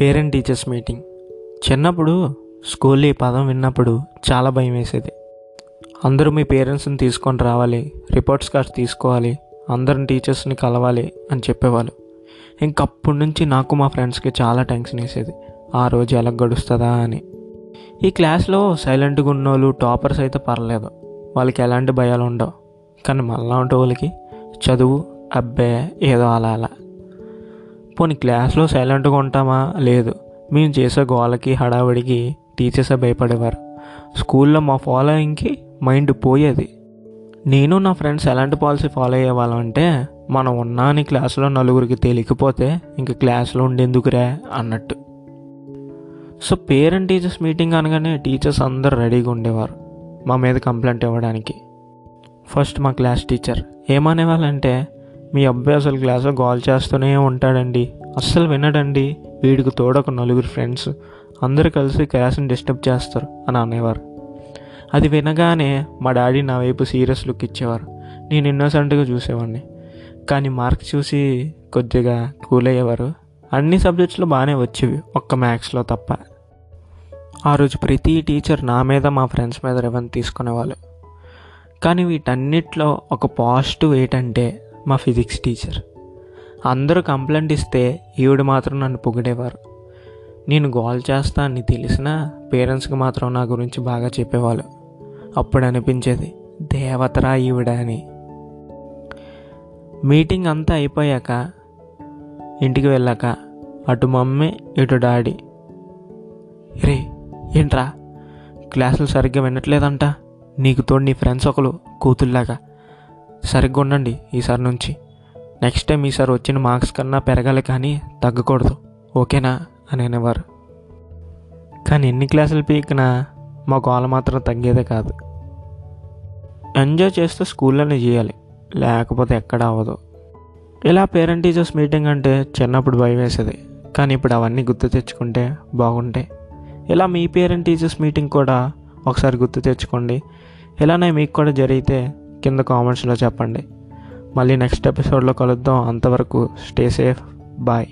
Parent teachers meeting. చిన్నప్పుడు స్కూల్లో ఈ పదం విన్నప్పుడు చాలా భయం వేసేది. అందరూ మీ పేరెంట్స్ని తీసుకొని రావాలి రిపోర్ట్స్ కార్డ్స్ తీసుకోవాలి అందరిని టీచర్స్ని కలవాలి అని చెప్పేవాళ్ళు. ఇంకప్పటి నుంచి నాకు మా ఫ్రెండ్స్కి చాలా టెన్షన్ వేసేది. ఆ రోజు ఎలా గడుస్తుందా అని. ఈ క్లాస్లో సైలెంట్గా ఉన్నోళ్ళు టాపర్స్ అయితే పర్లేదు. వాళ్ళకి ఎలాంటి భయాలు ఉండవు. కానీ మళ్ళా ఉంటే వాళ్ళకి చదువు అబ్బే ఏదో అలా అలా. పోనీ క్లాస్లో సైలెంట్గా ఉంటామా? లేదు. మేము చేసే గోలకి హడావిడికి టీచర్సే భయపడేవారు. స్కూల్లో మా ఫాలోయింగ్కి మైండ్ పోయేది. నేను నా ఫ్రెండ్స్ ఎలాంటి పాలసీ ఫాలో అయ్యేవాళ్ళం అంటే మనం ఉన్నా అని క్లాస్లో నలుగురికి తెలియకపోతే ఇంక క్లాస్లో ఉండేందుకురా అన్నట్టు. సో పేరెంట్ టీచర్స్ మీటింగ్ అనగానే టీచర్స్ అందరు రెడీగా ఉండేవారు మా మీద కంప్లైంట్ ఇవ్వడానికి. ఫస్ట్ మా క్లాస్ టీచర్ ఏమనేవాళ్ళంటే మీ అబ్బాయి అసలు క్లాస్లో గోల్ చేస్తూనే ఉంటాడండి. అస్సలు వినడండి. వీడికి తోడు ఒక నలుగురు ఫ్రెండ్స్. అందరూ కలిసి క్లాస్ని డిస్టర్బ్ చేస్తారు అని అనేవారు. అది వినగానే మా డాడీ నా వైపు సీరియస్ లుక్ ఇచ్చేవారు. నేను ఇన్నోసెంట్గా చూసేవాడిని కానీ మార్క్స్ చూసి కొద్దిగా కూల్ అయ్యేవారు అన్ని సబ్జెక్ట్స్లో బాగానే వచ్చేవి ఒక్క మ్యాథ్స్లో తప్ప. ఆ రోజు ప్రతి టీచర్ నా మీద మా ఫ్రెండ్స్ మీద రివెన్ తీసుకునేవాళ్ళు. కానీ వీటన్నిటిలో ఒక పాజిటివ్ ఏంటంటే మా ఫిజిక్స్ టీచర్. అందరూ కంప్లైంట్ ఇస్తే ఈవిడ మాత్రం నన్ను పొగిడేవారు. నేను గోల్ చేస్తా అని తెలిసినా పేరెంట్స్కి మాత్రం నా గురించి బాగా చెప్పేవాళ్ళు. అప్పుడు అనిపించేది దేవతరా ఈవిడ అని. మీటింగ్ అంతా అయిపోయాక ఇంటికి వెళ్ళాక అటు మమ్మీ ఇటు డాడీ. రే ఏంట్రా? క్లాసులు సరిగ్గా వినట్లేదంట. నీకు తోడు నీ ఫ్రెండ్స్ ఒకరు కూతుల్లాగా సరిగ్గా ఉండండి ఈసారి నుంచి. నెక్స్ట్ టైం ఈసారి వచ్చిన మార్క్స్ కన్నా పెరగాలి కానీ తగ్గకూడదు. ఓకేనా? అని అనేవారు. కానీ ఎన్ని క్లాసులు పీకినా మా గోల మాత్రం తగ్గేదే కాదు. ఎంజాయ్ చేస్తూ స్కూల్లోనే చేయాలి. లేకపోతే ఎక్కడ అవ్వదు. ఇలా పేరెంట్ టీచర్స్ మీటింగ్ అంటే చిన్నప్పుడు భయం వేసేది. కానీ ఇప్పుడు అవన్నీ గుర్తు తెచ్చుకుంటే బాగుంటాయి ఇలా మీ పేరెంట్ టీచర్స్ మీటింగ్ కూడా ఒకసారి గుర్తు తెచ్చుకోండి. ఇలానే మీకు కూడా జరిగితే కింద కామెంట్స్లో చెప్పండి. మళ్ళీ నెక్స్ట్ ఎపిసోడ్లో కలుద్దాం. అంతవరకు స్టే సేఫ్. బాయ్.